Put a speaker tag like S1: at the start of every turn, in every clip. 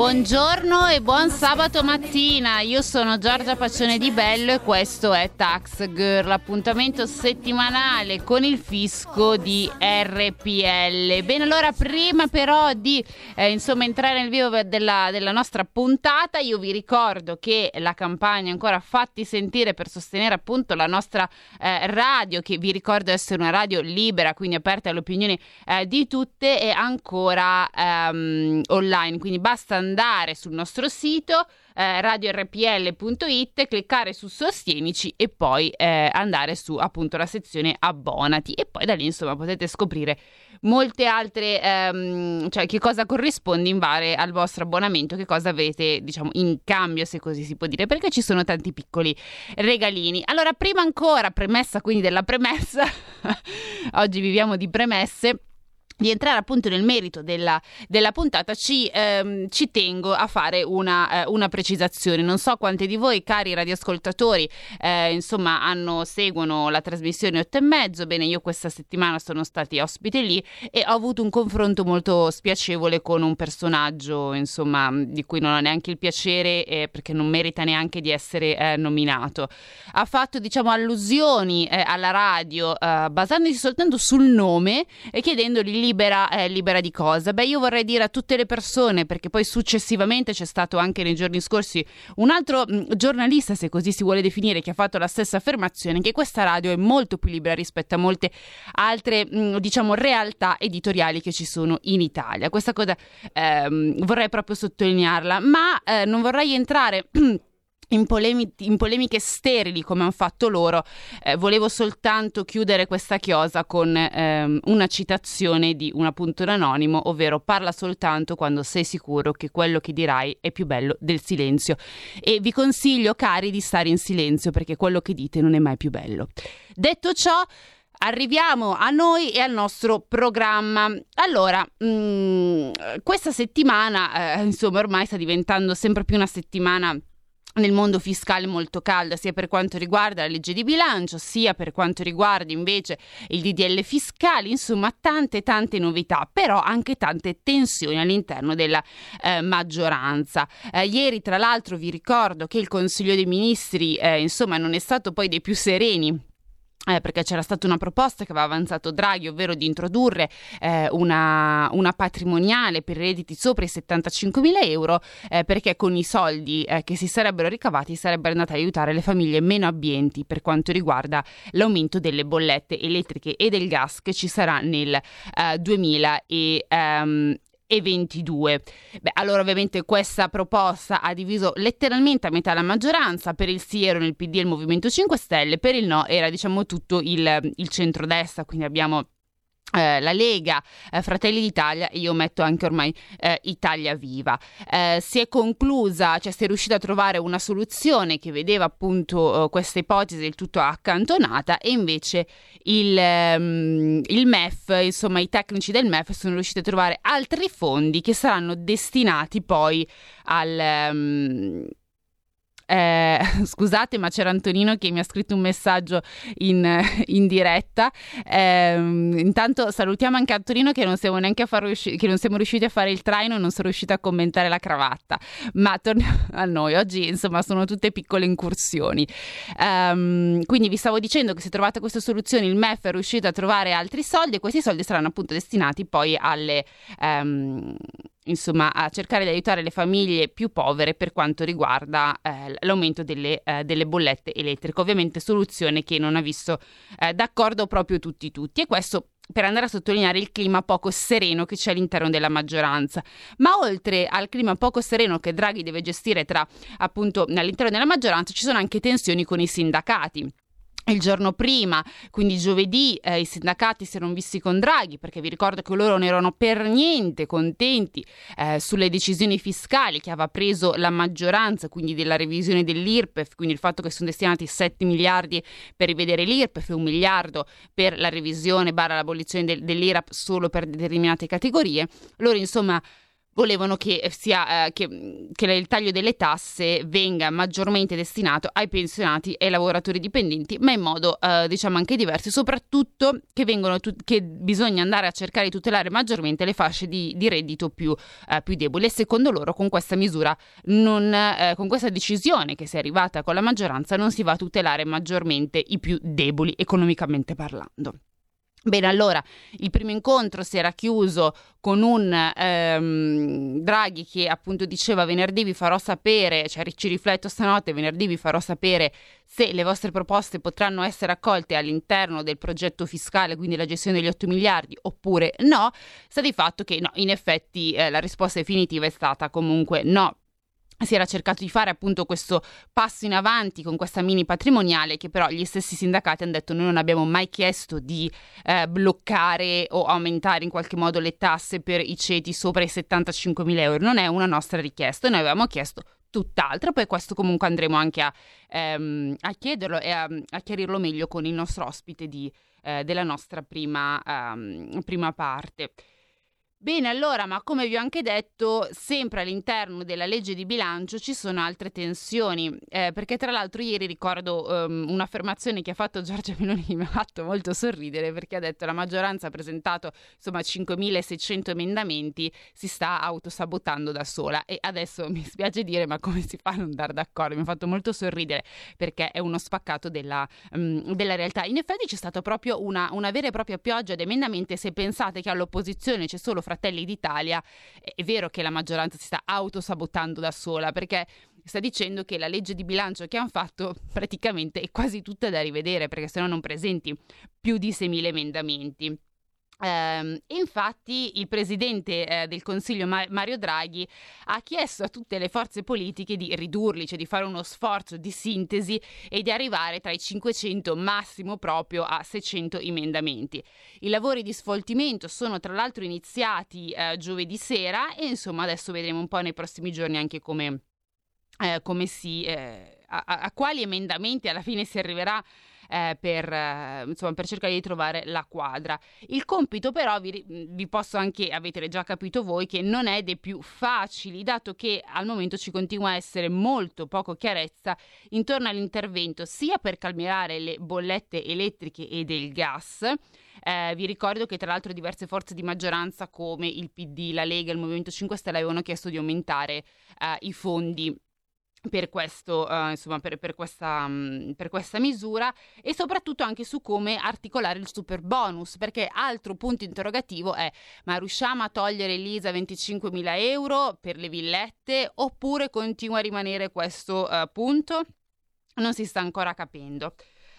S1: Buongiorno e buon sabato mattina, io sono Giorgia Paccione di Bello e questo è Tax Girl, appuntamento settimanale con il fisco di RPL. Bene, allora prima però di eh, insomma entrare nel vivo della, della, nostra puntata, io vi ricordo che la campagna ancora Fatti Sentire per sostenere appunto la nostra eh, radio, che vi ricordo essere una radio libera, quindi aperta alle opinioni eh, di tutte, è ancora ehm, online, quindi basta andare andare sul nostro sito eh, radiorpl.it, cliccare su Sostienici e poi eh, andare su appunto la sezione Abbonati e poi da lì insomma potete scoprire molte altre, ehm, cioè che cosa corrisponde in invare al vostro abbonamento, che cosa avete diciamo in cambio se così si può dire, perché ci sono tanti piccoli regalini. Allora prima ancora, premessa quindi della premessa, oggi viviamo di premesse di entrare appunto nel merito della, della puntata, ci, ehm, ci, tengo a fare una, eh, una, precisazione. Non so quanti di voi, cari radioascoltatori, eh, insomma, hanno, seguono la trasmissione 8 e mezzo. Bene, io questa settimana sono stati ospite lì e ho avuto un confronto molto spiacevole con un personaggio, insomma, di cui non ho neanche il piacere eh, perché non merita neanche di essere eh, nominato. Ha fatto, diciamo, allusioni eh, alla radio eh, basandosi soltanto sul nome e chiedendogli lì libera, eh, libera di cosa? Beh, io vorrei dire a tutte le persone, perché poi successivamente c'è stato anche nei giorni scorsi un altro mh, mm, giornalista, se così si vuole definire, che ha fatto la stessa affermazione, che questa radio è molto più libera rispetto a molte altre, mh, mm, diciamo, realtà editoriali che ci sono in Italia. Questa cosa ehm, vorrei proprio sottolinearla, ma eh, non vorrei entrare... in, polemi- in, polemiche sterili come hanno fatto loro, eh, volevo soltanto chiudere questa chiosa con ehm, una citazione di un appunto anonimo, ovvero parla soltanto quando sei sicuro che quello che dirai è più bello del silenzio. E vi consiglio, cari, di stare in silenzio perché quello che dite non è mai più bello. Detto ciò, Arriviamo a noi e al nostro programma. Allora, mh, mm, questa settimana, eh, insomma, ormai sta diventando sempre più una settimana nel mondo fiscale molto calda sia per quanto riguarda la legge di bilancio sia per quanto riguarda invece il DDL fiscale insomma tante tante novità però anche tante tensioni all'interno della eh, maggioranza. Eh, ieri tra l'altro vi ricordo che il Consiglio dei Ministri eh, insomma non è stato poi dei più sereni eh, perché c'era stata una proposta che aveva avanzato Draghi, ovvero di introdurre eh, una, una, patrimoniale per redditi sopra i 75 mila euro, eh, perché con i soldi eh, che si sarebbero ricavati sarebbero andati ad aiutare le famiglie meno abbienti per quanto riguarda l'aumento delle bollette elettriche e del gas che ci sarà nel 2000 e, um, e 22. Beh, allora ovviamente questa proposta ha diviso letteralmente a metà la maggioranza, per il sì erano il PD e il Movimento 5 Stelle, per il no era diciamo tutto il, il centrodestra, quindi abbiamo eh, la Lega, eh, Fratelli d'Italia e io metto anche ormai eh, Italia Viva. Eh, si è conclusa, cioè si è riuscita a trovare una soluzione che vedeva appunto eh, questa ipotesi del tutto accantonata e invece il, um, il, MEF, insomma i tecnici del MEF sono riusciti a trovare altri fondi che saranno destinati poi al... Um, eh, scusate, ma c'era Antonino che mi ha scritto un messaggio in, in diretta. Eh, intanto salutiamo anche Antonino che non siamo neanche a far riusci- che non siamo riusciti a fare il traino e non sono riusciti a commentare la cravatta. Ma torniamo a noi. Oggi, insomma, sono tutte piccole incursioni. Um, quindi vi stavo dicendo che se trovate queste soluzioni, il MEF è riuscito a trovare altri soldi e questi soldi saranno appunto destinati poi alle. Um, insomma, a cercare di aiutare le famiglie più povere per quanto riguarda eh, l'aumento delle, eh, delle, bollette elettriche. Ovviamente soluzione che non ha visto eh, d'accordo proprio tutti tutti e questo per andare a sottolineare il clima poco sereno che c'è all'interno della maggioranza. Ma oltre al clima poco sereno che Draghi deve gestire tra appunto all'interno della maggioranza, ci sono anche tensioni con i sindacati il giorno prima, quindi giovedì, eh, i sindacati si erano visti con Draghi perché vi ricordo che loro non erano per niente contenti eh, sulle decisioni fiscali che aveva preso la maggioranza, quindi della revisione dell'IRPEF, quindi il fatto che sono destinati 7 miliardi per rivedere l'IRPEF e un miliardo per la revisione barra l'abolizione del, dell'IRAP solo per determinate categorie. Loro insomma volevano che, sia, eh, che, che, il taglio delle tasse venga maggiormente destinato ai pensionati e ai lavoratori dipendenti, ma in modo eh, diciamo anche diverso, soprattutto che, vengono tu- che bisogna andare a cercare di tutelare maggiormente le fasce di, di reddito più, eh, più, deboli. E secondo loro con questa misura, non, eh, con questa decisione che si è arrivata con la maggioranza, non si va a tutelare maggiormente i più deboli economicamente parlando. Bene, allora il primo incontro si era chiuso con un ehm, Draghi che appunto diceva venerdì vi farò sapere, cioè ci rifletto stanotte, venerdì vi farò sapere se le vostre proposte potranno essere accolte all'interno del progetto fiscale, quindi la gestione degli 8 miliardi, oppure no. Sta di fatto che no, in effetti eh, la risposta definitiva è stata comunque no si era cercato di fare appunto questo passo in avanti con questa mini patrimoniale che però gli stessi sindacati hanno detto noi non abbiamo mai chiesto di eh, bloccare o aumentare in qualche modo le tasse per i ceti sopra i 75 mila euro, non è una nostra richiesta, noi avevamo chiesto tutt'altro, poi questo comunque andremo anche a, ehm, a chiederlo e a, a, chiarirlo meglio con il nostro ospite di, eh, della nostra prima, um, prima parte. Bene, allora, ma come vi ho anche detto, sempre all'interno della legge di bilancio ci sono altre tensioni, eh, perché tra l'altro ieri ricordo um, un'affermazione che ha fatto Giorgia Meloni mi ha fatto molto sorridere, perché ha detto che la maggioranza ha presentato insomma 5.600 emendamenti, si sta autosabotando da sola e adesso mi spiace dire ma come si fa a non andare d'accordo? Mi ha fatto molto sorridere perché è uno spaccato della, um, della realtà. In effetti c'è stata proprio una, una vera e propria pioggia di emendamenti se pensate che all'opposizione c'è solo Fratelli d'Italia, è vero che la maggioranza si sta autosabotando da sola perché sta dicendo che la legge di bilancio che hanno fatto praticamente è quasi tutta da rivedere perché se no non presenti più di 6.000 emendamenti. Eh, infatti il presidente eh, del Consiglio Ma- Mario Draghi ha chiesto a tutte le forze politiche di ridurli, cioè di fare uno sforzo di sintesi e di arrivare tra i 500 massimo proprio a 600 emendamenti. I lavori di sfoltimento sono tra l'altro iniziati eh, giovedì sera e insomma adesso vedremo un po' nei prossimi giorni anche come, eh, come si, eh, a, a quali emendamenti alla fine si arriverà eh, per, eh, insomma, per cercare di trovare la quadra. Il compito però vi, vi posso anche, avete già capito voi, che non è dei più facili, dato che al momento ci continua a essere molto poco chiarezza intorno all'intervento sia per calmierare le bollette elettriche e del gas, eh, vi ricordo che tra l'altro diverse forze di maggioranza come il PD, la Lega il Movimento 5 Stelle avevano chiesto di aumentare eh, i fondi per, questo, uh, insomma, per, per, questa, um, per, questa, misura e soprattutto anche su come articolare il super bonus perché altro punto interrogativo è ma riusciamo a togliere l'ISA 25.000 euro per le villette oppure continua a rimanere questo uh, punto? Non si sta ancora capendo.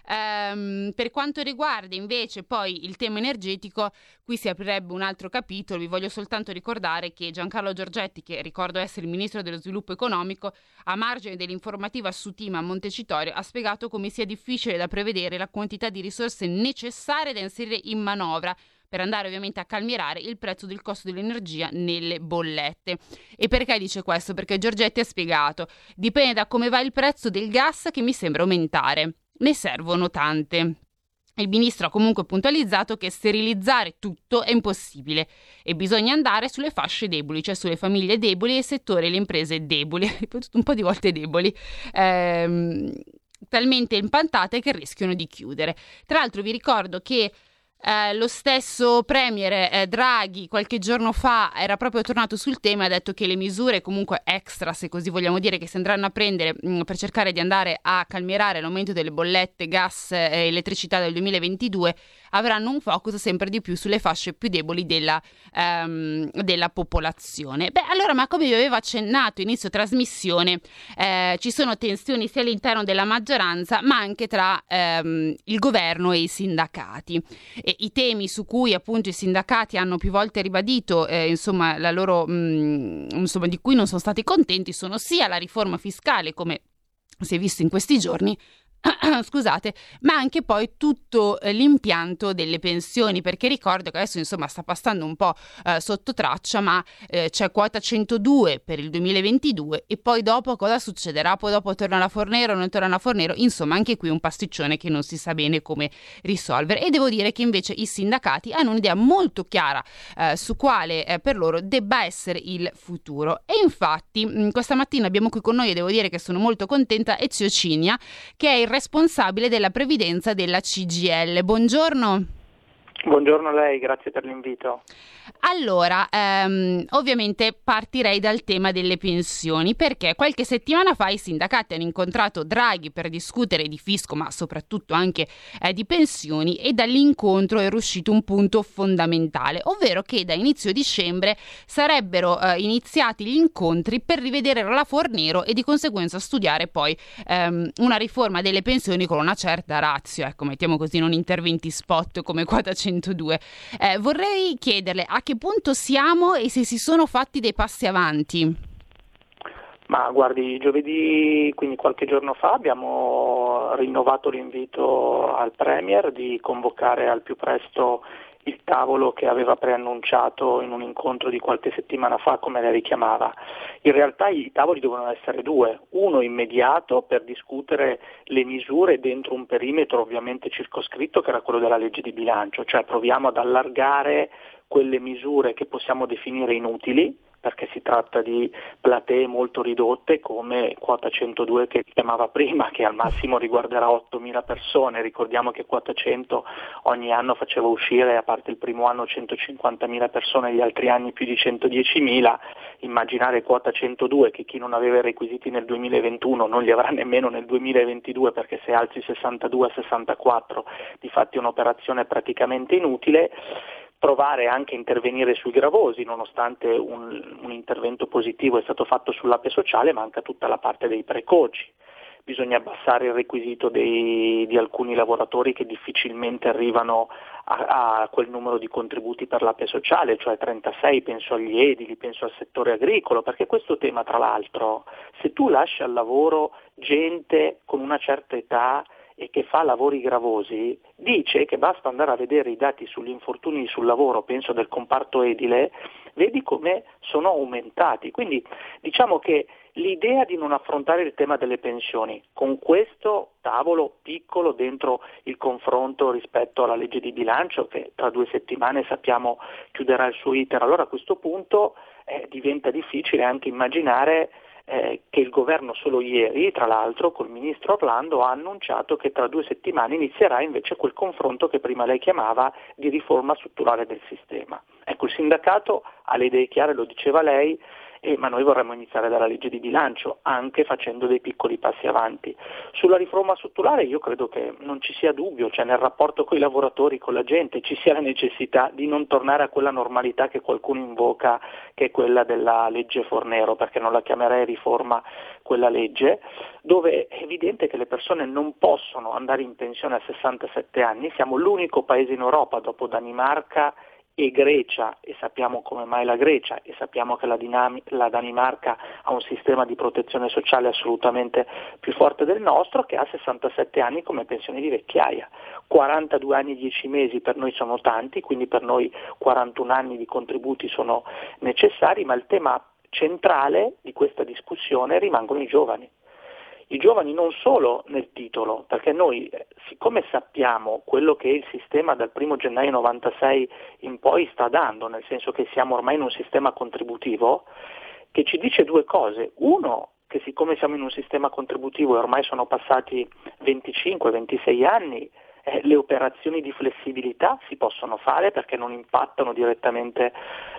S1: Um, per quanto riguarda invece poi il tema energetico, qui si aprirebbe un altro capitolo. Vi voglio soltanto ricordare che Giancarlo Giorgetti, che ricordo essere il ministro dello sviluppo economico, a margine dell'informativa su Tima a Montecitorio, ha spiegato come sia difficile da prevedere la quantità di risorse necessarie da inserire in manovra per andare ovviamente a calmierare il prezzo del costo dell'energia nelle bollette. E perché dice questo? Perché Giorgetti ha spiegato, dipende da come va il prezzo del gas che mi sembra aumentare ne servono tante. Il ministro ha comunque puntualizzato che sterilizzare tutto è impossibile e bisogna andare sulle fasce deboli, cioè sulle famiglie deboli e il settore e le imprese deboli, un po' di volte deboli. Ehm, talmente impantate che rischiano di chiudere. Tra l'altro vi ricordo che eh, lo stesso Premier eh, Draghi qualche giorno fa era proprio tornato sul tema e ha detto che le misure comunque extra, se così vogliamo dire, che si andranno a prendere mh, mm, per cercare di andare a calmierare l'aumento delle bollette gas e elettricità del 2022 avranno un focus sempre di più sulle fasce più deboli della, um, della popolazione. Beh, allora, ma come vi avevo accennato inizio trasmissione, eh, ci sono tensioni sia all'interno della maggioranza, ma anche tra ehm, il governo e i sindacati. E I temi su cui appunto i sindacati hanno più volte ribadito, eh, insomma, loro, mh, mm, insomma, di cui non sono stati contenti sono sia la riforma fiscale, come si è visto in questi giorni, scusate, ma anche poi tutto eh, l'impianto delle pensioni, perché ricordo che adesso insomma sta passando un po' eh, sotto traccia, ma eh, c'è quota 102 per il 2022 e poi dopo cosa succederà? Poi dopo torna la Fornero, non torna la Fornero, insomma anche qui un pasticcione che non si sa bene come risolvere. E devo dire che invece i sindacati hanno un'idea molto chiara eh, su quale eh, per loro debba essere il futuro. E infatti mh, questa mattina abbiamo qui con noi e devo dire che sono molto contenta Ezio Cinia che è il responsabile della previdenza della CGL. Buongiorno.
S2: Buongiorno a lei, grazie per l'invito.
S1: Allora, ehm, ovviamente partirei dal tema delle pensioni perché qualche settimana fa i sindacati hanno incontrato Draghi per discutere di fisco ma soprattutto anche eh, di pensioni e dall'incontro è uscito un punto fondamentale, ovvero che da inizio dicembre sarebbero eh, iniziati gli incontri per rivedere la Fornero e di conseguenza studiare poi ehm, una riforma delle pensioni con una certa razio, ecco mettiamo così, non interventi spot come quota 102. Eh, vorrei chiederle a che punto siamo e se si sono fatti dei passi avanti.
S2: Ma guardi, giovedì, quindi qualche giorno fa, abbiamo rinnovato l'invito al Premier di convocare al più presto il tavolo che aveva preannunciato in un incontro di qualche settimana fa, come lei richiamava. In realtà i tavoli devono essere due, uno immediato per discutere le misure dentro un perimetro ovviamente circoscritto che era quello della legge di bilancio, cioè proviamo ad allargare quelle misure che possiamo definire inutili, perché si tratta di platee molto ridotte come quota 102 che chiamava prima, che al massimo riguarderà 8.000 persone. Ricordiamo che quota 100 ogni anno faceva uscire, a parte il primo anno, 150.000 persone, gli altri anni più di 110.000. Immaginare quota 102 che chi non aveva i requisiti nel 2021 non li avrà nemmeno nel 2022 perché se alzi 62 a 64 di fatti è un'operazione praticamente inutile provare anche a intervenire sui gravosi, nonostante un, un intervento positivo è stato fatto sull'ape sociale, manca tutta la parte dei precoci. Bisogna abbassare il requisito dei, di alcuni lavoratori che difficilmente arrivano a, a, quel numero di contributi per l'APE sociale, cioè 36, penso agli edili, penso al settore agricolo, perché questo tema tra l'altro, se tu lasci al lavoro gente con una certa età e che fa lavori gravosi, dice che basta andare a vedere i dati sugli infortuni sul lavoro, penso del comparto edile, vedi come sono aumentati. Quindi diciamo che l'idea di non affrontare il tema delle pensioni con questo tavolo piccolo dentro il confronto rispetto alla legge di bilancio che tra due settimane sappiamo chiuderà il suo iter, allora a questo punto eh, diventa difficile anche immaginare eh, che il governo solo ieri, tra l'altro, col ministro Orlando ha annunciato che tra due settimane inizierà invece quel confronto che prima lei chiamava di riforma strutturale del sistema. Ecco, il sindacato ha le idee chiare, lo diceva lei, eh, ma noi vorremmo iniziare dalla legge di bilancio, anche facendo dei piccoli passi avanti. Sulla riforma strutturale io credo che non ci sia dubbio, cioè nel rapporto con i lavoratori, con la gente, ci sia la necessità di non tornare a quella normalità che qualcuno invoca, che è quella della legge Fornero, perché non la chiamerei riforma quella legge, dove è evidente che le persone non possono andare in pensione a 67 anni, siamo l'unico paese in Europa dopo Danimarca e Grecia, e sappiamo come mai la Grecia, e sappiamo che la, Dinam- la, Danimarca ha un sistema di protezione sociale assolutamente più forte del nostro, che ha 67 anni come pensione di vecchiaia. 42 anni e 10 mesi per noi sono tanti, quindi per noi 41 anni di contributi sono necessari, ma il tema centrale di questa discussione rimangono i giovani i giovani non solo nel titolo, perché noi siccome sappiamo quello che il sistema dal 1 gennaio 96 in poi sta dando, nel senso che siamo ormai in un sistema contributivo, che ci dice due cose. Uno, che siccome siamo in un sistema contributivo e ormai sono passati 25-26 anni, eh, le operazioni di flessibilità si possono fare perché non impattano direttamente,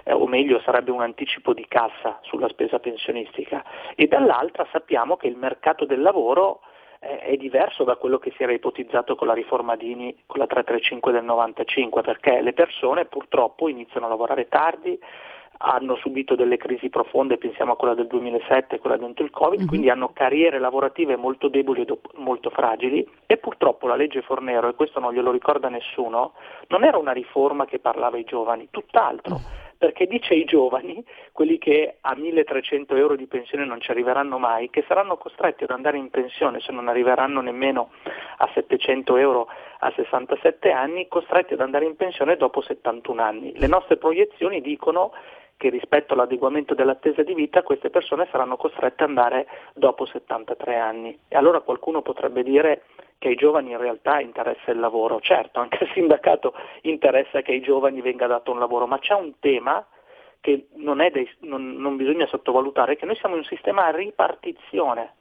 S2: eh, o meglio sarebbe un anticipo di cassa sulla spesa pensionistica. E dall'altra sappiamo che il mercato del lavoro eh, è diverso da quello che si era ipotizzato con la riforma Dini, con la 335 del 95, perché le persone purtroppo iniziano a lavorare tardi, hanno subito delle crisi profonde, pensiamo a quella del 2007, quella dentro il Covid, mm-hmm. quindi hanno carriere lavorative molto deboli e do- molto fragili e purtroppo la legge Fornero, e questo non glielo ricorda nessuno, non era una riforma che parlava ai giovani, tutt'altro. Mm perché dice ai giovani, quelli che a 1300 euro di pensione non ci arriveranno mai, che saranno costretti ad andare in pensione se non arriveranno nemmeno a 700 euro a 67 anni, costretti ad andare in pensione dopo 71 anni. Le nostre proiezioni dicono che rispetto all'adeguamento dell'attesa di vita queste persone saranno costrette ad andare dopo 73 anni. E allora qualcuno potrebbe dire che ai giovani in realtà interessa il lavoro. Certo, anche al sindacato interessa che ai giovani venga dato un lavoro, ma c'è un tema che non, dei, non, non bisogna sottovalutare, che noi siamo in un sistema a ripartizione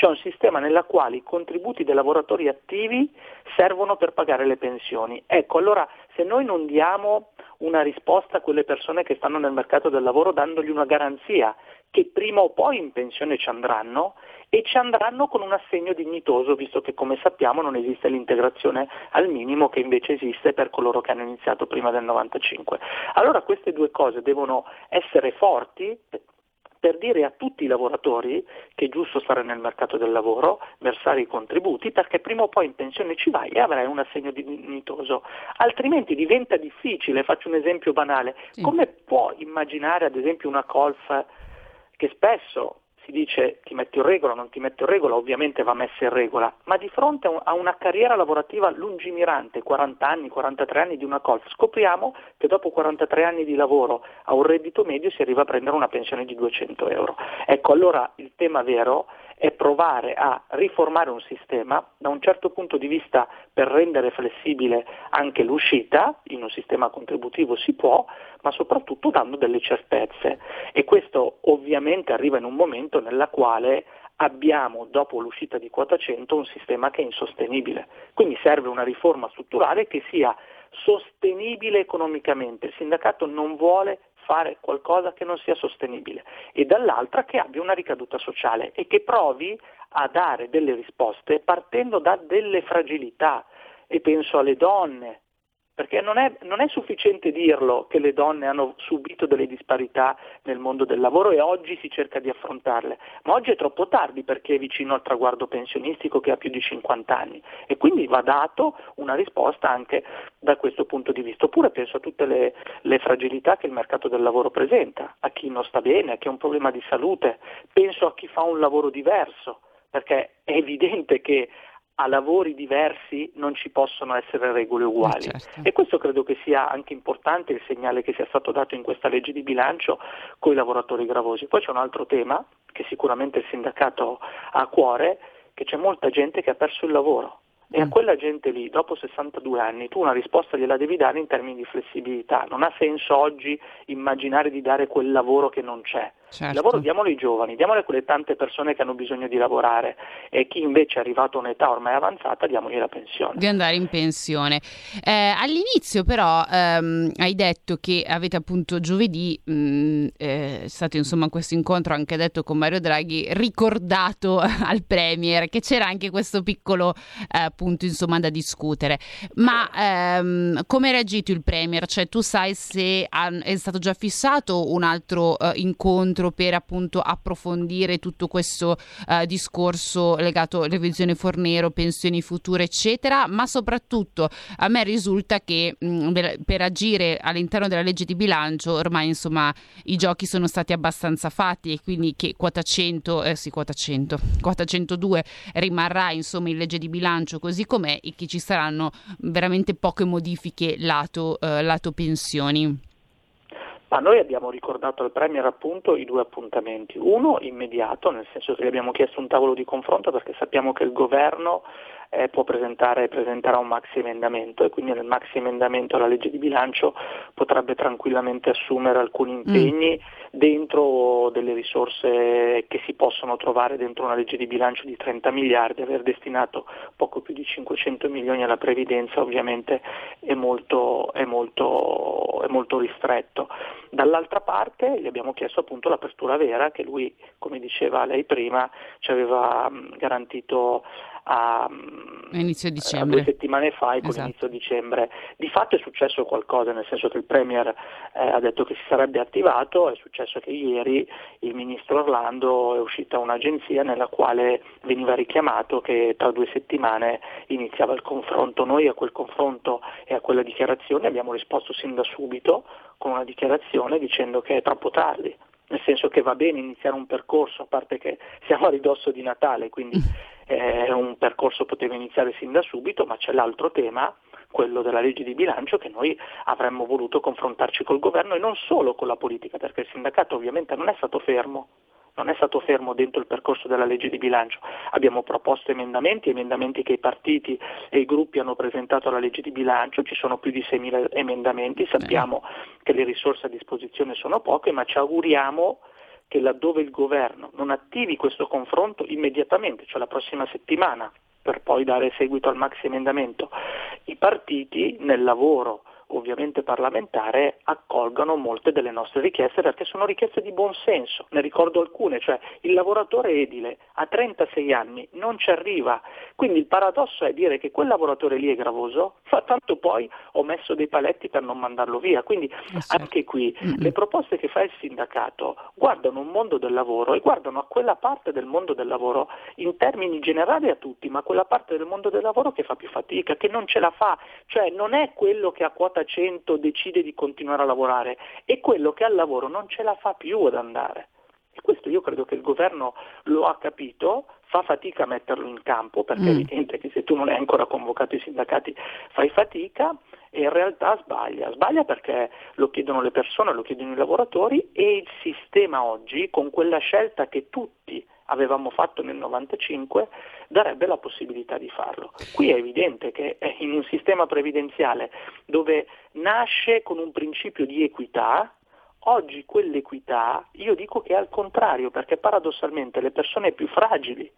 S2: cioè un sistema nella quale i contributi dei lavoratori attivi servono per pagare le pensioni. Ecco, allora se noi non diamo una risposta a quelle persone che stanno nel mercato del lavoro dandogli una garanzia che prima o poi in pensione ci andranno e ci andranno con un assegno dignitoso, visto che come sappiamo non esiste l'integrazione al minimo che invece esiste per coloro che hanno iniziato prima del 95. Allora queste due cose devono essere forti per dire a tutti i lavoratori che è giusto stare nel mercato del lavoro, versare i contributi, perché prima o poi in pensione ci vai e avrai un assegno dignitoso. Altrimenti diventa difficile, faccio un esempio banale, sì. come può immaginare ad esempio una colf che spesso si dice ti metti in regola, non ti metti in regola, ovviamente va messa in regola, ma di fronte a una carriera lavorativa lungimirante, 40 anni, 43 anni di una colf, scopriamo che dopo 43 anni di lavoro a un reddito medio si arriva a prendere una pensione di 200 euro. Ecco, allora il tema vero è provare a riformare un sistema da un certo punto di vista per rendere flessibile anche l'uscita, in un sistema contributivo si può, ma soprattutto dando delle certezze. E questo ovviamente arriva in un momento nella quale abbiamo dopo l'uscita di quota 100 un sistema che è insostenibile. Quindi serve una riforma strutturale che sia sostenibile economicamente. Il sindacato non vuole fare qualcosa che non sia sostenibile e dall'altra che abbia una ricaduta sociale e che provi a dare delle risposte partendo da delle fragilità. E penso alle donne, perché non è, non è, sufficiente dirlo che le donne hanno subito delle disparità nel mondo del lavoro e oggi si cerca di affrontarle, ma oggi è troppo tardi perché è vicino al traguardo pensionistico che ha più di 50 anni. E quindi va dato una risposta anche da questo punto di vista. Oppure penso a tutte le, le fragilità che il mercato del lavoro presenta, a chi non sta bene, a chi ha un problema di salute, penso a chi fa un lavoro diverso perché è evidente che a lavori diversi non ci possono essere regole uguali. Eh, certo. E questo credo che sia anche importante il segnale che sia stato dato in questa legge di bilancio con i lavoratori gravosi. Poi c'è un altro tema che sicuramente il sindacato ha a cuore, che c'è molta gente che ha perso il lavoro e a mm. quella gente lì, dopo 62 anni, tu una risposta gliela devi dare in termini di flessibilità. Non ha senso oggi immaginare di dare quel lavoro che non c'è. Certo. Il lavoro diamolo ai giovani, diamolo a quelle tante persone che hanno bisogno di lavorare e chi invece è arrivato a un'età ormai avanzata diamogli la pensione.
S1: Di andare in pensione. Eh, all'inizio però ehm, hai detto che avete appunto giovedì, mh, mm, eh, è stato insomma questo incontro anche detto con Mario Draghi, ricordato al Premier che c'era anche questo piccolo eh, punto insomma da discutere. Ma ehm, come è reagito il Premier? Cioè tu sai se ha, è stato già fissato un altro eh, incontro incontro per appunto approfondire tutto questo uh, discorso legato alla revisione Fornero, pensioni future, eccetera, ma soprattutto a me risulta che mh, mm, per agire all'interno della legge di bilancio ormai insomma i giochi sono stati abbastanza fatti e quindi che quota 100, eh, sì, quota 100, quota 102 rimarrà insomma in legge di bilancio così com'è e che ci saranno veramente poche modifiche lato, eh, lato pensioni.
S2: Ma noi abbiamo ricordato al Premier appunto i due appuntamenti. Uno immediato, nel senso che gli abbiamo chiesto un tavolo di confronto perché sappiamo che il governo eh, può presentare, presenterà un maxi emendamento e quindi nel maxi emendamento alla legge di bilancio potrebbe tranquillamente assumere alcuni impegni mm. dentro delle risorse che si possono trovare dentro una legge di bilancio di 30 miliardi, aver destinato poco più di 500 milioni alla previdenza ovviamente è molto, è molto, è molto ristretto. Dall'altra parte gli abbiamo chiesto appunto l'apertura vera che lui, come diceva lei prima, ci aveva garantito a,
S1: dicembre.
S2: due settimane fa e con esatto. inizio dicembre. Di fatto è successo qualcosa, nel senso che il Premier eh, ha detto che si sarebbe attivato, è successo che ieri il Ministro Orlando è uscita un'agenzia nella quale veniva richiamato che tra due settimane iniziava il confronto. Noi a quel confronto e a quella dichiarazione abbiamo risposto sin da subito con una dichiarazione dicendo che è troppo tardi nel senso che va bene iniziare un percorso, a parte che siamo a ridosso di Natale, quindi eh, un percorso poteva iniziare sin da subito, ma c'è l'altro tema, quello della legge di bilancio, che noi avremmo voluto confrontarci col governo e non solo con la politica, perché il sindacato ovviamente non è stato fermo, non è stato fermo dentro il percorso della legge di bilancio. Abbiamo proposto emendamenti, emendamenti che i partiti e i gruppi hanno presentato alla legge di bilancio, ci sono più di 6.000 emendamenti, sappiamo che le risorse a disposizione sono poche, ma ci auguriamo che laddove il governo non attivi questo confronto immediatamente, cioè la prossima settimana, per poi dare seguito al maxi emendamento, i partiti nel lavoro ovviamente parlamentare accolgano molte delle nostre richieste perché sono richieste di buon senso. Ne ricordo alcune, cioè il lavoratore edile a 36 anni non ci arriva, quindi il paradosso è dire che quel lavoratore lì è gravoso, fa tanto poi ho messo dei paletti per non mandarlo via. Quindi eh certo. anche qui le proposte che fa il sindacato guardano un mondo del lavoro e guardano a quella parte del mondo del lavoro in termini generali a tutti, ma quella parte del mondo del lavoro che fa più fatica, che non ce la fa, cioè non è quello che a quota quota 100 decide di continuare a lavorare e quello che al lavoro non ce la fa più ad andare. E questo io credo che il governo lo ha capito, fa fatica a metterlo in campo perché mm. è evidente che se tu non hai ancora convocato i sindacati fai fatica e in realtà sbaglia. Sbaglia perché lo chiedono le persone, lo chiedono i lavoratori e il sistema oggi con quella scelta che tutti avevamo fatto nel 95 darebbe la possibilità di farlo. Qui è evidente che in un sistema previdenziale dove nasce con un principio di equità, oggi quell'equità io dico che è al contrario, perché paradossalmente le persone più fragili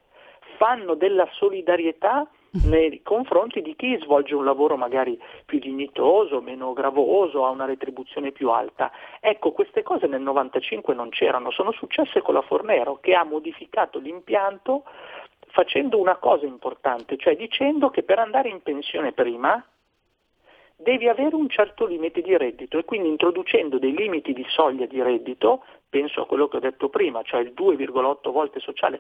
S2: fanno della solidarietà nei confronti di chi svolge un lavoro magari più dignitoso, meno gravoso, ha una retribuzione più alta. Ecco, queste cose nel 95 non c'erano, sono successe con la Fornero che ha modificato l'impianto facendo una cosa importante, cioè dicendo che per andare in pensione prima devi avere un certo limite di reddito e quindi introducendo dei limiti di soglia di reddito penso a quello che ho detto prima, cioè il 2,8 volte sociale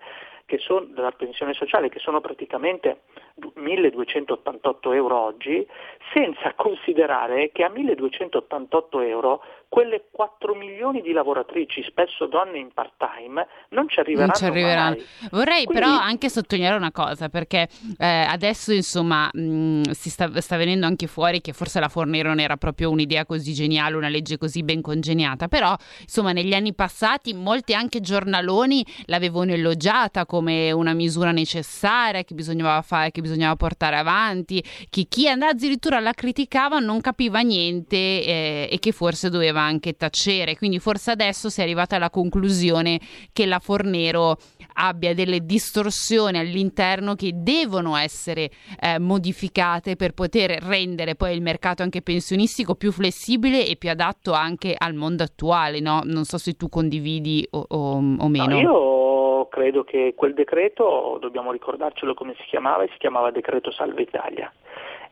S2: sono, della pensione sociale, che sono praticamente 1288 euro oggi, senza considerare che a 1288 euro quelle 4 milioni di lavoratrici, spesso donne in part-time, non ci arriveranno. Non ci arriveranno.
S1: Vorrei Quindi... però anche sottolineare una cosa, perché eh, adesso insomma mh, si sta, sta, venendo anche fuori che forse la Fornero non era proprio un'idea così geniale, una legge così ben congeniata, però insomma negli anni passati molti anche giornaloni l'avevano elogiata come una misura necessaria che bisognava fare, che bisognava portare avanti, che chi andava addirittura la criticava non capiva niente eh, e che forse doveva anche tacere. Quindi forse adesso si è arrivata alla conclusione che la Fornero abbia delle distorsioni all'interno che devono essere eh, modificate per poter rendere poi il mercato anche pensionistico più flessibile e più adatto anche al mondo attuale. No? Non so se tu condividi o, o, o meno. No,
S2: io credo che quel decreto, dobbiamo ricordarcelo come si chiamava, si chiamava decreto Salve Italia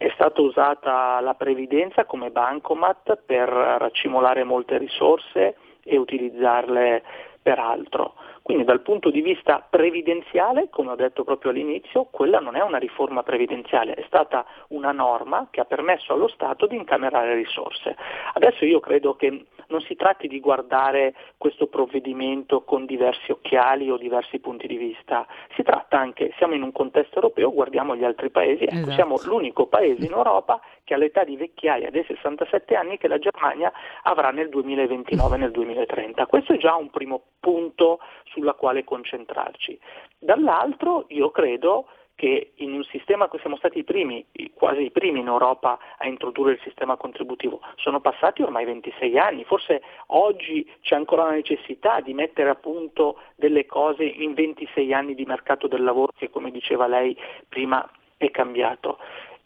S2: è stata usata la previdenza come bancomat per raccimolare molte risorse e utilizzarle per altro. Quindi dal punto di vista previdenziale, come ho detto proprio all'inizio, quella non è una riforma previdenziale, è stata una norma che ha permesso allo Stato di incamerare risorse. Adesso io credo che non si tratti di guardare questo provvedimento con diversi occhiali o diversi punti di vista, si tratta anche, siamo in un contesto europeo, guardiamo gli altri paesi, ecco, esatto. siamo l'unico paese in Europa che ha l'età di vecchiaia dei 67 anni che la Germania avrà nel 2029 nel 2030. Questo è già un primo punto sulla quale concentrarci. Dall'altro io credo che in un sistema che siamo stati i primi, quasi i primi in Europa a introdurre il sistema contributivo, sono passati ormai 26 anni, forse oggi c'è ancora la necessità di mettere a punto delle cose in 26 anni di mercato del lavoro che come diceva lei prima è cambiato.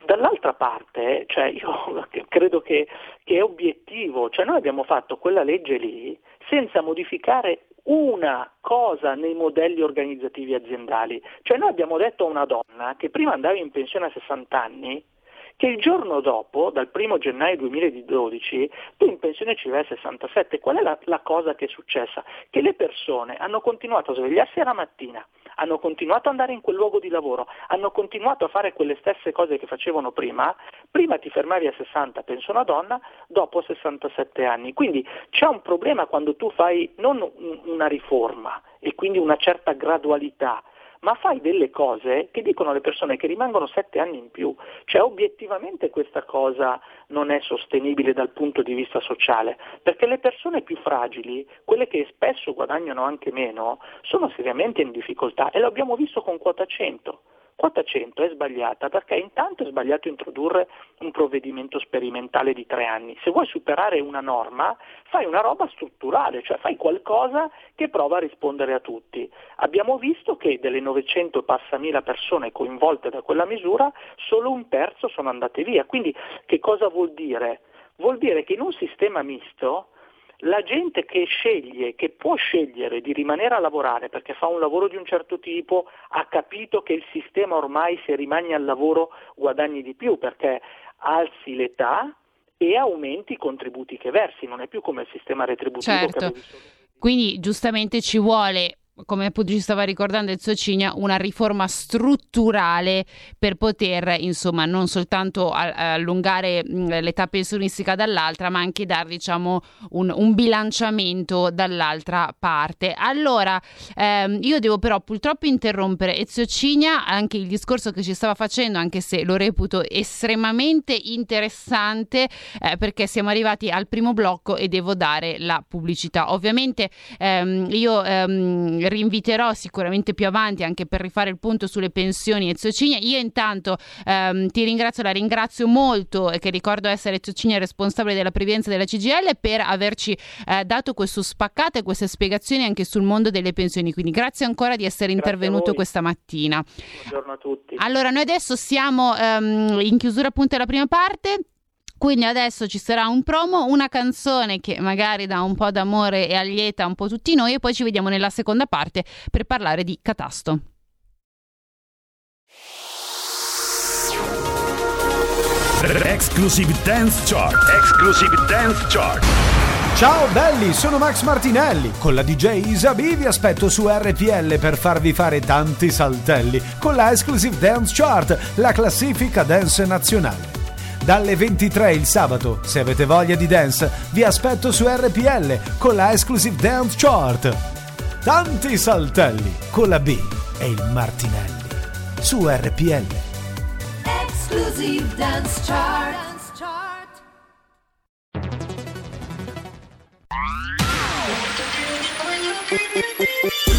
S2: Dall'altra parte, cioè io credo che, che è obiettivo, cioè noi abbiamo fatto quella legge lì senza modificare una cosa nei modelli organizzativi aziendali. Cioè noi abbiamo detto a una donna che prima andava in pensione a 60 anni che il giorno dopo, dal 1 gennaio 2012, tu in pensione ci vai a 67. Qual è la, la cosa che è successa? Che le persone hanno continuato a svegliarsi alla mattina, hanno continuato ad andare in quel luogo di lavoro, hanno continuato a fare quelle stesse cose che facevano prima, prima ti fermavi a 60, penso una donna, dopo 67 anni. Quindi c'è un problema quando tu fai non una riforma e quindi una certa gradualità, ma fai delle cose che dicono alle persone che rimangono sette anni in più. Cioè obiettivamente questa cosa non è sostenibile dal punto di vista sociale, perché le persone più fragili, quelle che spesso guadagnano anche meno, sono seriamente in difficoltà e lo abbiamo visto con quota 100. Quota 100 è sbagliata perché intanto è sbagliato introdurre un provvedimento sperimentale di tre anni. Se vuoi superare una norma, fai una roba strutturale, cioè fai qualcosa che prova a rispondere a tutti. Abbiamo visto che delle 900 passamila persone coinvolte da quella misura, solo un terzo sono andate via. Quindi che cosa vuol dire? Vuol dire che in un sistema misto la gente che sceglie, che può scegliere di rimanere a lavorare perché fa un lavoro di un certo tipo, ha capito che il sistema ormai se rimani al lavoro guadagni di più perché alzi l'età e aumenti i contributi che versi, non è più come il sistema retributivo
S1: certo. che Quindi giustamente ci vuole come appunto ci stava ricordando il Socinia, una riforma strutturale per poter, insomma, non soltanto allungare l'età pensionistica dall'altra, ma anche dare, diciamo, un, un bilanciamento dall'altra parte. Allora, ehm, io devo però purtroppo interrompere Ezio Cigna, anche il discorso che ci stava facendo, anche se lo reputo estremamente interessante, eh, perché siamo arrivati al primo blocco e devo dare la pubblicità. Ovviamente ehm, io ehm, rinviterò sicuramente più avanti anche per rifare il punto sulle pensioni e Zocinia. Io intanto ehm, ti ringrazio, la ringrazio molto e che ricordo essere Zocinia responsabile della previdenza della CGL per averci eh, dato questo spaccato e queste spiegazioni anche sul mondo delle pensioni. Quindi grazie ancora di essere grazie intervenuto questa mattina.
S2: Buongiorno a tutti.
S1: Allora, noi adesso siamo ehm, in chiusura appunto della prima parte. Quindi adesso ci sarà un promo, una canzone che magari dà un po' d'amore e allieta un po' tutti noi e poi ci vediamo nella seconda parte per parlare di Catasto.
S3: Exclusive Dance Chart. Exclusive Dance Chart.
S4: Ciao belli, sono Max Martinelli. Con la DJ Isabi vi aspetto su RPL per farvi fare tanti saltelli con la Exclusive Dance Chart, la classifica dance nazionale dalle 23 il sabato. Se avete voglia di dance, vi aspetto su RPL con la Exclusive Dance Chart. Tanti saltelli con la B e il Martinelli su RPL. Exclusive Dance Chart.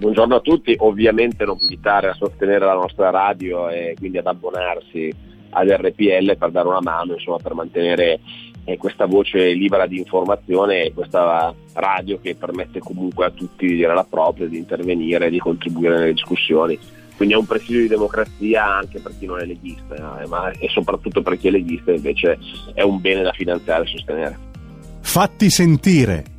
S5: Buongiorno a tutti, ovviamente non invitare a sostenere la nostra radio e quindi ad abbonarsi ad RPL per dare una mano, insomma, per mantenere eh, questa voce libera di informazione e questa radio che permette comunque a tutti di dire la propria, di intervenire, di contribuire nelle discussioni. Quindi è un presidio di democrazia anche per chi non è leghista, eh, ma, e soprattutto per chi è leghista invece è un bene da finanziare e sostenere.
S6: Fatti sentire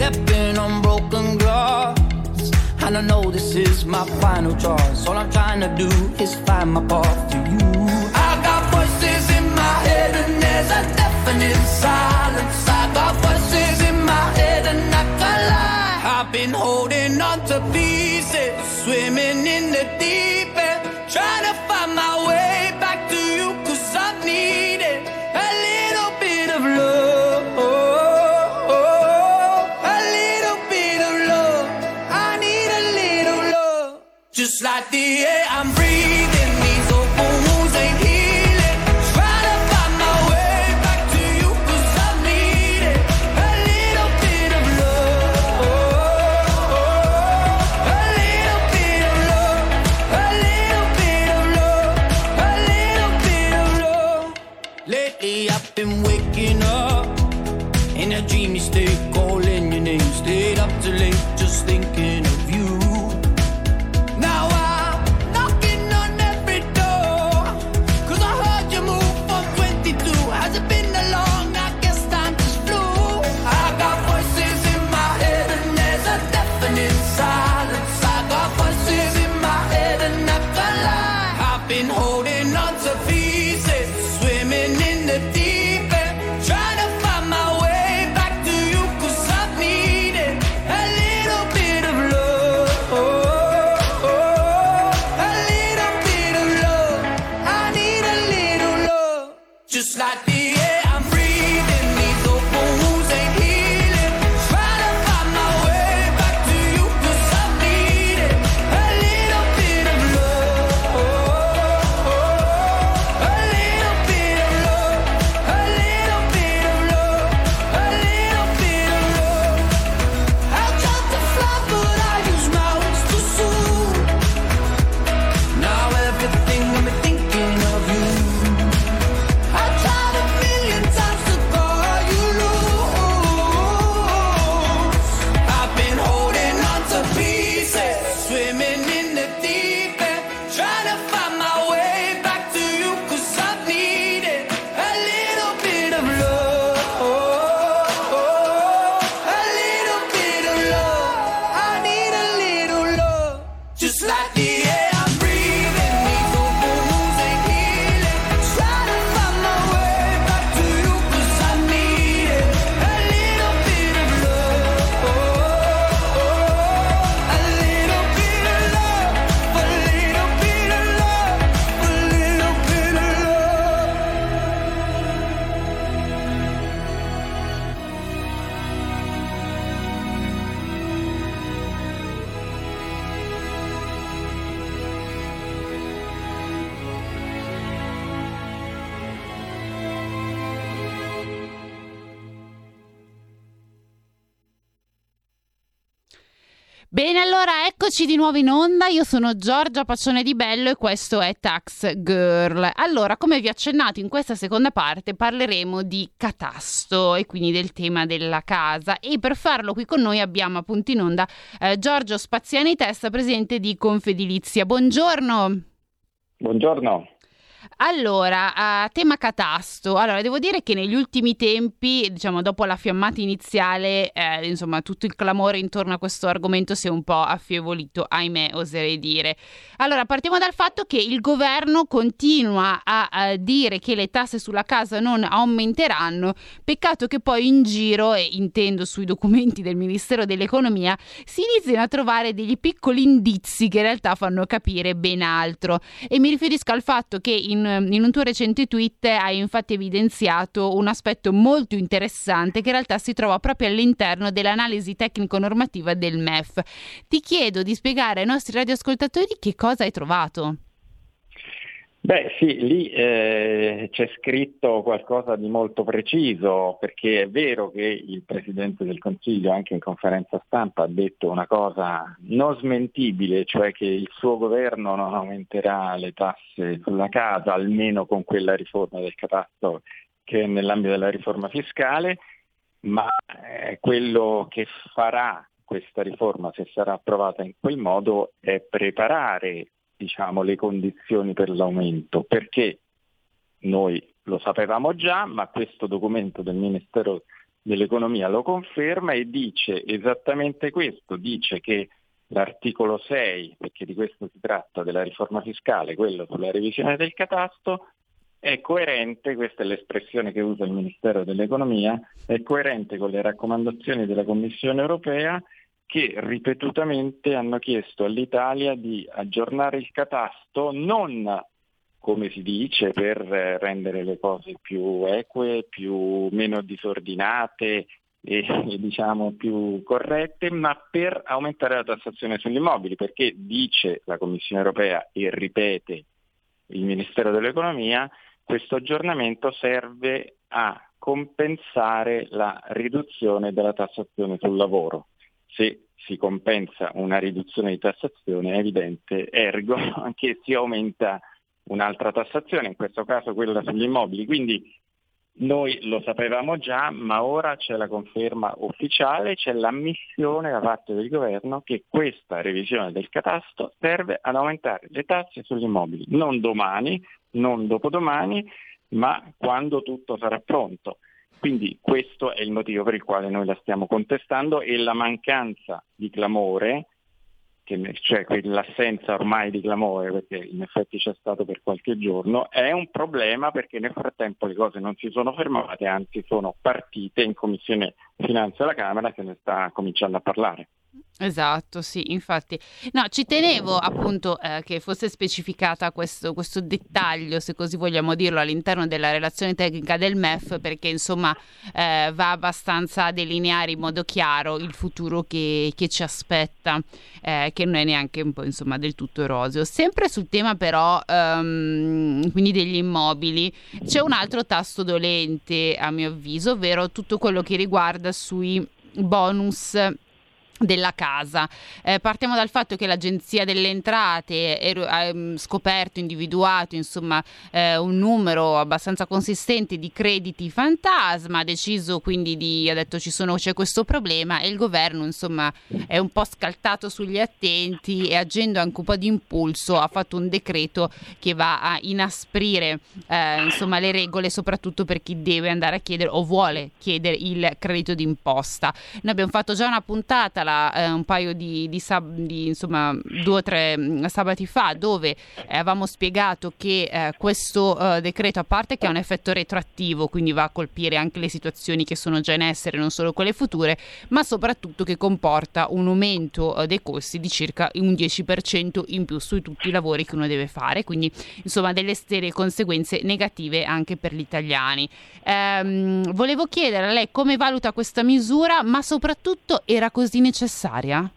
S7: stepping on broken glass. And I know this is my final choice. All I'm trying to do is find my path to you. I got voices in my head, and there's a deafening silence. I got voices in my head, and I can't lie. I've been holding on to pieces, swimming in the deep end, trying to find my way Like the air I'm
S1: nuovo in onda. Io sono Giorgia Paccione di Bello e questo è Tax Girl. Allora, come vi ho accennato in questa seconda parte, parleremo di catasto e quindi del tema della casa. E per farlo qui con noi abbiamo appunto in onda eh, Giorgio Spaziani Testa, presidente di Confedilizia. Buongiorno.
S8: Buongiorno.
S1: Allora, a tema catasto. Allora, devo dire che negli ultimi tempi, diciamo, dopo la fiammata iniziale, eh, insomma, tutto il clamore intorno a questo argomento si è un po' affievolito, ahimè, oserei dire. Allora, partiamo dal fatto che il governo continua a, a dire che le tasse sulla casa non aumenteranno, peccato che poi in giro, e intendo sui documenti del Ministero dell'Economia, si iniziano a trovare degli piccoli indizi che in realtà fanno capire ben altro. E mi riferisco al fatto che in, in un tuo recente tweet hai infatti evidenziato un aspetto molto interessante che in realtà si trova proprio all'interno dell'analisi tecnico-normativa del MEF. Ti chiedo di spiegare ai nostri radioascoltatori che cosa hai trovato.
S8: Beh sì, lì eh, c'è scritto qualcosa di molto preciso, perché è vero che il Presidente del Consiglio anche in conferenza stampa ha detto una cosa non smentibile, cioè che il suo governo non aumenterà le tasse sulla casa, almeno con quella riforma del catasto che è nell'ambito della riforma fiscale, ma eh, quello che farà questa riforma, se sarà approvata in quel modo, è preparare diciamo, le condizioni per l'aumento, perché noi lo sapevamo già, ma questo documento del Ministero dell'Economia lo conferma e dice esattamente questo, dice che l'articolo 6, perché di questo si tratta della riforma fiscale, quello sulla revisione del catasto, è coerente, questa è l'espressione che usa il Ministero dell'Economia, è coerente con le raccomandazioni della Commissione europea che ripetutamente hanno chiesto all'Italia di aggiornare il catasto non come si dice, per rendere le cose più eque, più, meno disordinate e diciamo più corrette, ma per aumentare la tassazione sugli immobili, perché dice la Commissione europea e ripete il Ministero dell'Economia, questo aggiornamento serve a compensare la riduzione della tassazione sul lavoro. Se si compensa una riduzione di tassazione è evidente, ergo che si aumenta un'altra tassazione, in questo caso quella sugli immobili. Quindi noi lo sapevamo già, ma ora c'è la conferma ufficiale, c'è l'ammissione da parte del governo che questa revisione del catasto serve ad aumentare le tasse sugli immobili, non domani, non dopodomani, ma quando tutto sarà pronto. Quindi questo è il motivo per il quale noi la stiamo contestando e la mancanza di clamore cioè l'assenza ormai di clamore, perché in effetti c'è stato per qualche giorno, è un problema perché nel frattempo le cose non si sono fermate, anzi sono partite in Commissione Finanze alla Camera che ne sta cominciando a parlare.
S1: Esatto, sì, infatti. No, ci tenevo appunto eh, che fosse specificata questo, questo, dettaglio, se così vogliamo dirlo, all'interno della relazione tecnica del MEF, perché insomma eh, va abbastanza a delineare in modo chiaro il futuro che, che ci aspetta, eh, che non è neanche un po' insomma del tutto roseo. Sempre sul tema però, um, quindi degli immobili, c'è un altro tasto dolente a mio avviso, ovvero tutto quello che riguarda sui bonus della casa. Eh, partiamo dal fatto che l'Agenzia delle Entrate ha mm, scoperto, individuato insomma eh, un numero abbastanza consistente di crediti fantasma, ha deciso quindi di, ha detto ci sono, c'è questo problema e il governo insomma è un po' scaltato sugli attenti e agendo anche un po' di impulso ha fatto un decreto che va a inasprire eh, insomma le regole soprattutto per chi deve andare a chiedere o vuole chiedere il credito d'imposta. Noi abbiamo fatto già una puntata la, eh, un paio di, di, sab- di, insomma due o tre mm, sabati fa dove eh, avevamo spiegato che eh, questo eh, decreto a parte che ha un effetto retroattivo quindi va a colpire anche le situazioni che sono già in essere non solo quelle future ma soprattutto che comporta un aumento eh, dei costi di circa un 10% in più su tutti i lavori che uno deve fare. Quindi insomma delle serie conseguenze negative anche per gli italiani. Ehm, volevo chiedere a lei come valuta questa misura ma soprattutto era così necessaria necessaria?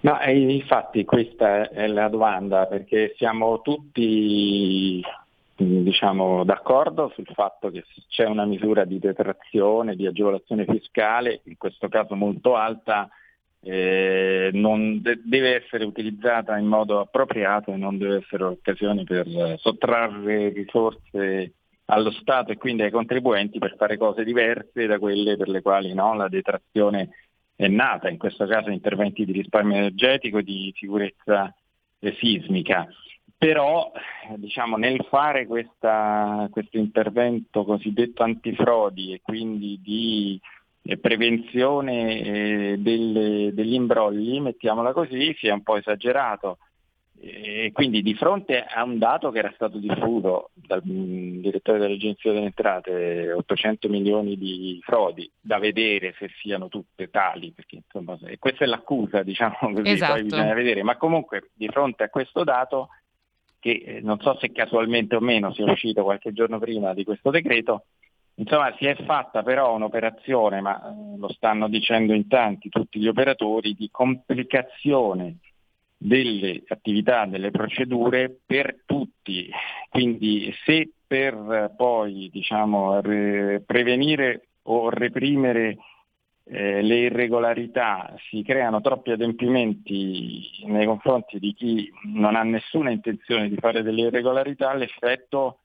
S8: No, infatti questa è la domanda, perché siamo tutti diciamo, d'accordo sul fatto che c'è una misura di detrazione, di agevolazione fiscale, in questo caso molto alta, eh, non de- deve essere utilizzata in modo appropriato e non deve essere occasione per sottrarre risorse allo Stato e quindi ai contribuenti per fare cose diverse da quelle per le quali no, la detrazione è nata, in questo caso interventi di risparmio energetico di sicurezza sismica. Però diciamo, nel fare questa, questo intervento cosiddetto antifrodi e quindi di eh, prevenzione eh, delle, degli imbrogli, mettiamola così, si è un po' esagerato. E quindi di fronte a un dato che era stato diffuso dal mm, direttore dell'Agenzia delle Entrate, 800 milioni di frodi, da vedere se siano tutte tali, perché insomma questa è l'accusa, diciamo così, esatto. poi bisogna vedere, ma comunque di fronte a questo dato, che eh, non so se casualmente o meno sia uscito qualche giorno prima di questo decreto, Insomma, si è fatta però un'operazione, ma eh, lo stanno dicendo in tanti tutti gli operatori, di complicazione delle attività, delle procedure per tutti. Quindi se per poi diciamo, re- prevenire o reprimere eh, le irregolarità si creano troppi adempimenti nei confronti di chi non ha nessuna intenzione di fare delle irregolarità, l'effetto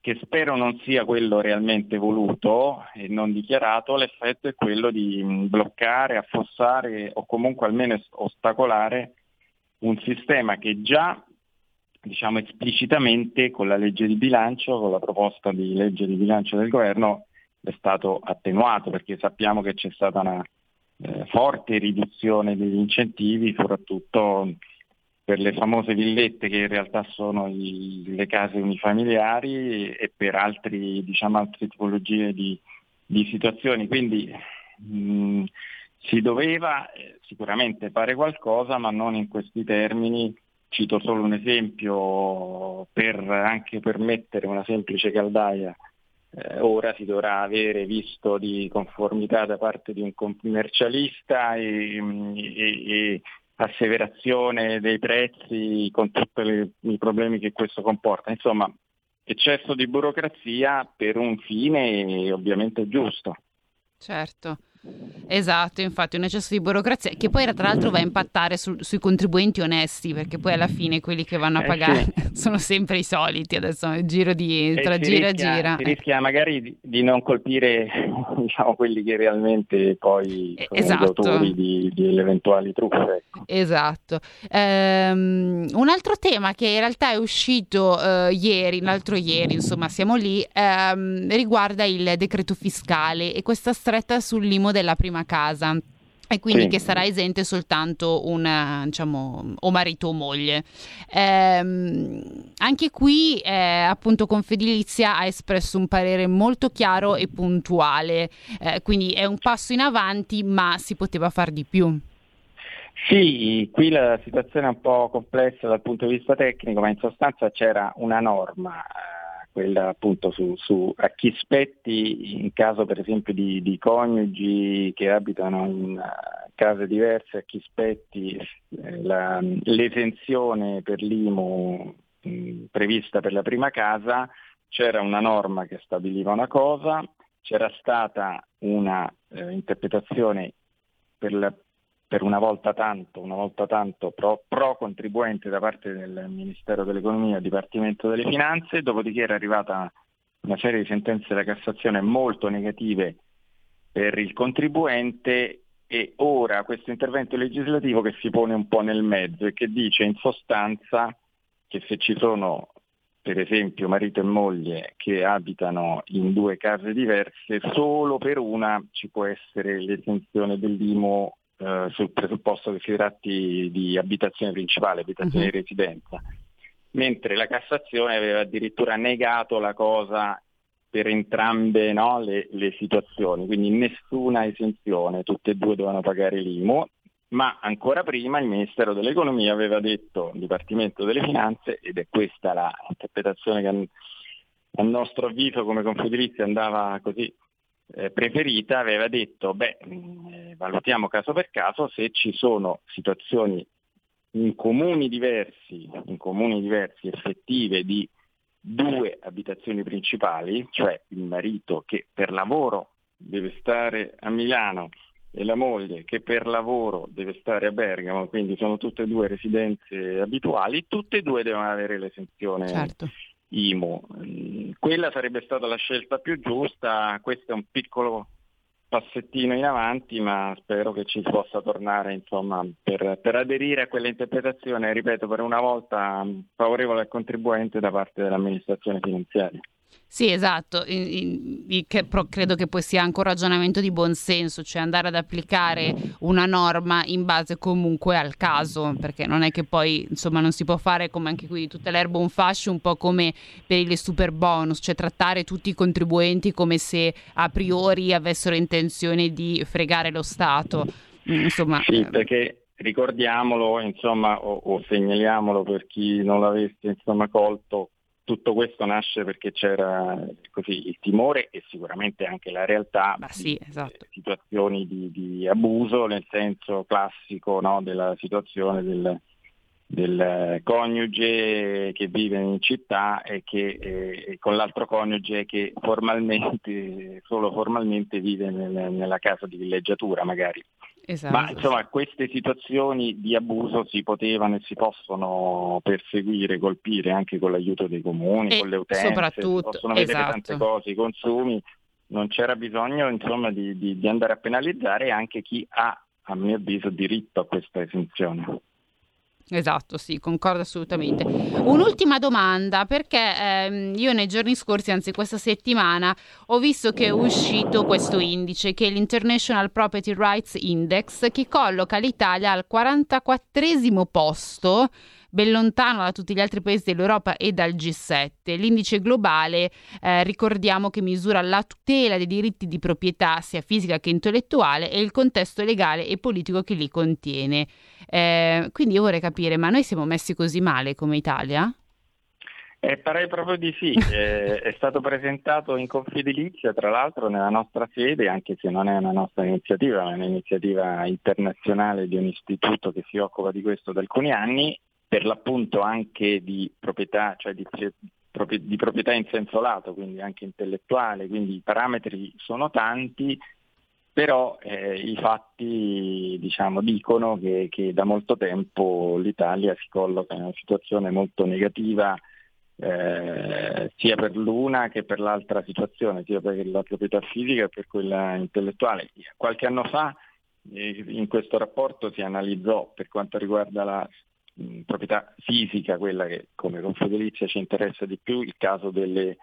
S8: che spero non sia quello realmente voluto e non dichiarato, l'effetto è quello di bloccare, affossare o comunque almeno ostacolare un sistema che già diciamo esplicitamente con la legge di bilancio, con la proposta di legge di bilancio del governo è stato attenuato perché sappiamo che c'è stata una eh, forte riduzione degli incentivi, soprattutto per le famose villette che in realtà sono i, le case unifamiliari e per altri, diciamo, altre tipologie di, di situazioni. Quindi mh, si doveva eh, sicuramente fare qualcosa, ma non in questi termini. Cito solo un esempio per anche per mettere una semplice caldaia. Eh, ora si dovrà avere visto di conformità da parte di un commercialista e, e, e asseverazione dei prezzi con tutti i problemi che questo comporta. Insomma, eccesso di burocrazia per un fine ovviamente giusto.
S1: Certo. Esatto, infatti un eccesso di burocrazia che poi tra l'altro va a impattare su, sui contribuenti onesti perché poi alla fine quelli che vanno a pagare eh sì. sono sempre i soliti, adesso il giro di tra gira e gira.
S8: Si rischia magari di, di non colpire diciamo, quelli che realmente poi sono esatto. autori di, di eventuali truffe. Ecco.
S1: Esatto. Um, un altro tema che in realtà è uscito uh, ieri, l'altro ieri, insomma siamo lì, um, riguarda il decreto fiscale e questa stretta sul limo della prima casa e quindi sì. che sarà esente soltanto un diciamo, o marito o moglie. Ehm, anche qui eh, appunto Confedilizia ha espresso un parere molto chiaro e puntuale, eh, quindi è un passo in avanti ma si poteva far di più.
S8: Sì, qui la situazione è un po' complessa dal punto di vista tecnico, ma in sostanza c'era una norma quella appunto su, su, a chi spetti in caso per esempio di, di coniugi che abitano in uh, case diverse, a chi spetti eh, la, l'esenzione per l'IMU mh, prevista per la prima casa, c'era una norma che stabiliva una cosa, c'era stata una eh, interpretazione per la per una volta tanto, una volta tanto pro, pro, contribuente da parte del Ministero dell'Economia e Dipartimento delle Finanze, dopodiché era arrivata una serie di sentenze della Cassazione molto negative per il contribuente e ora questo intervento legislativo che si pone un po' nel mezzo e che dice in sostanza che se ci sono per esempio marito e moglie che abitano in due case diverse, solo per una ci può essere l'esenzione dell'IMO eh, sul presupposto che si tratti di abitazione principale, abitazione uh-huh. di residenza, mentre la Cassazione aveva addirittura negato la cosa per entrambe no, le, le, situazioni, quindi nessuna esenzione, tutte e due dovevano pagare l'IMU, ma ancora prima il Ministero dell'Economia aveva detto, il Dipartimento delle Finanze, ed è questa l'interpretazione che a nostro avviso come Confedilizia andava così preferita aveva detto, beh, eh, valutiamo caso per caso se ci sono situazioni in comuni diversi, in comuni diversi effettive di due abitazioni principali, cioè il marito che per lavoro deve stare a Milano e la moglie che per lavoro deve stare a Bergamo, quindi sono tutte e due residenze abituali, tutte e due devono avere l'esenzione certo. IMU. Quella sarebbe stata la scelta più giusta, questo è un piccolo passettino in avanti, ma spero che ci possa tornare insomma, per, per aderire a quella interpretazione, ripeto, per una volta favorevole al contribuente da parte dell'amministrazione finanziaria.
S1: Sì, esatto, in, in, che, credo che poi sia anche un ragionamento di buonsenso, cioè andare ad applicare una norma in base comunque al caso, perché non è che poi insomma non si può fare come anche qui tutta l'erba un fascio, un po' come per il super bonus, cioè trattare tutti i contribuenti come se a priori avessero intenzione di fregare lo Stato.
S8: Mm, insomma, sì, eh, perché ricordiamolo insomma, o, o segnaliamolo per chi non l'avesse insomma, colto tutto questo nasce perché c'era così, il timore e sicuramente anche la realtà
S1: sì, esatto.
S8: di situazioni di, di, abuso nel senso classico no, della situazione del, del, coniuge che vive in città e che eh, con l'altro coniuge che formalmente, solo formalmente vive nel, nella casa di villeggiatura magari. Esatto. Ma insomma queste situazioni di abuso si potevano e si possono perseguire, colpire anche con l'aiuto dei comuni, e con le utenze,
S1: soprattutto,
S8: possono vedere
S1: esatto.
S8: tante cose, i consumi, non c'era bisogno insomma, di, di, di andare a penalizzare anche chi ha, a mio avviso, diritto a questa esenzione.
S1: Esatto, sì, concordo assolutamente. Un'ultima domanda, perché ehm, io nei giorni scorsi, anzi questa settimana, ho visto che è uscito questo indice, che è l'International Property Rights Index, che colloca l'Italia al 44 posto ben lontano da tutti gli altri paesi dell'Europa e dal G7. L'indice globale, eh, ricordiamo che misura la tutela dei diritti di proprietà sia fisica che intellettuale e il contesto legale e politico che li contiene. Eh, quindi io vorrei capire, ma noi siamo messi così male come Italia?
S8: Eh, parei proprio di sì, eh, è stato presentato in Confedilizia tra l'altro nella nostra sede, anche se non è una nostra iniziativa, ma è un'iniziativa internazionale di un istituto che si occupa di questo da alcuni anni per l'appunto anche di proprietà, cioè di, di proprietà in senso lato, quindi anche intellettuale, quindi i parametri sono tanti, però eh, i fatti diciamo, dicono che, che, da molto tempo l'Italia si colloca in una situazione molto negativa eh, sia per l'una che per l'altra situazione, sia per la proprietà fisica che per quella intellettuale. Qualche anno fa eh, in questo rapporto si analizzò per quanto riguarda la proprietà fisica, quella che come Confederizia ci interessa di più, il caso delle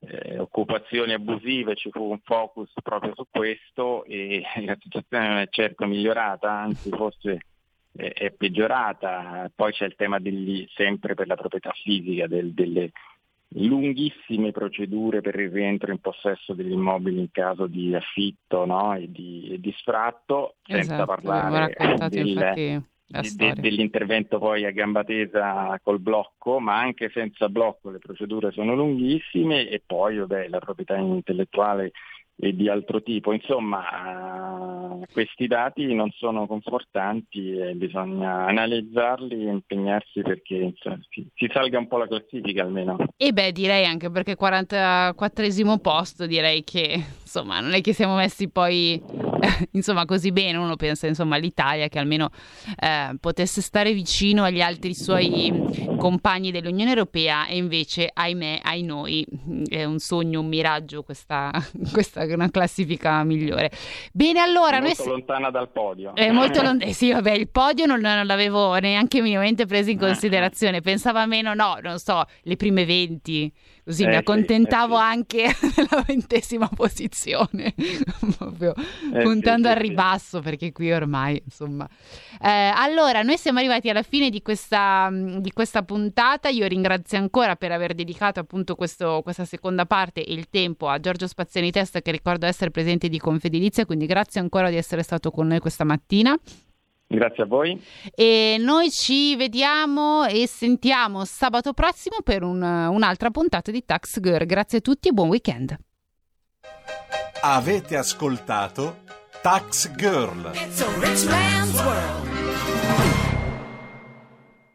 S8: eh, occupazioni abusive, ci fu un focus proprio su questo e la situazione non è certo migliorata, anzi forse è, è peggiorata. Poi c'è il tema degli, sempre per la proprietà fisica, del, delle lunghissime procedure per il rientro in possesso degli immobili in caso di affitto no? e, di, e, di, sfratto, senza
S1: esatto,
S8: parlare del,
S1: infatti
S8: de, dell'intervento poi a gamba tesa col blocco, ma anche senza blocco le procedure sono lunghissime e poi vabbè, la proprietà intellettuale e di altro tipo. Insomma, questi dati non sono confortanti e bisogna analizzarli e impegnarsi perché insomma, si, si, salga un po' la classifica almeno.
S1: E beh, direi anche perché 44 posto, direi che insomma non è che siamo messi poi insomma così bene, uno pensa insomma all'Italia che almeno eh, potesse stare vicino agli altri suoi compagni dell'Unione Europea e invece ahimè, ai noi, è un sogno, un miraggio questa, questa una classifica migliore. Bene, allora...
S8: È molto
S1: noi...
S8: lontana dal podio.
S1: È molto lontana, eh, sì, vabbè, il podio non, non, l'avevo neanche minimamente preso in considerazione, pensavo meno, no, non so, le prime 20, così eh, mi accontentavo sì, eh, anche della ventesima posizione, proprio eh, puntando sì, al ribasso, perché qui ormai, insomma... Eh, allora, noi siamo arrivati alla fine di questa, di questa puntata, io ringrazio ancora per aver dedicato appunto questo, questa seconda parte e il tempo a Giorgio Spaziani Testa che ricordo essere presente di Confedilizia, quindi grazie ancora di essere stato con noi questa mattina.
S8: Grazie a voi.
S1: E noi ci vediamo e sentiamo sabato prossimo per un, un'altra puntata di Tax Girl. Grazie a tutti e buon weekend.
S9: Avete ascoltato Tax Girl.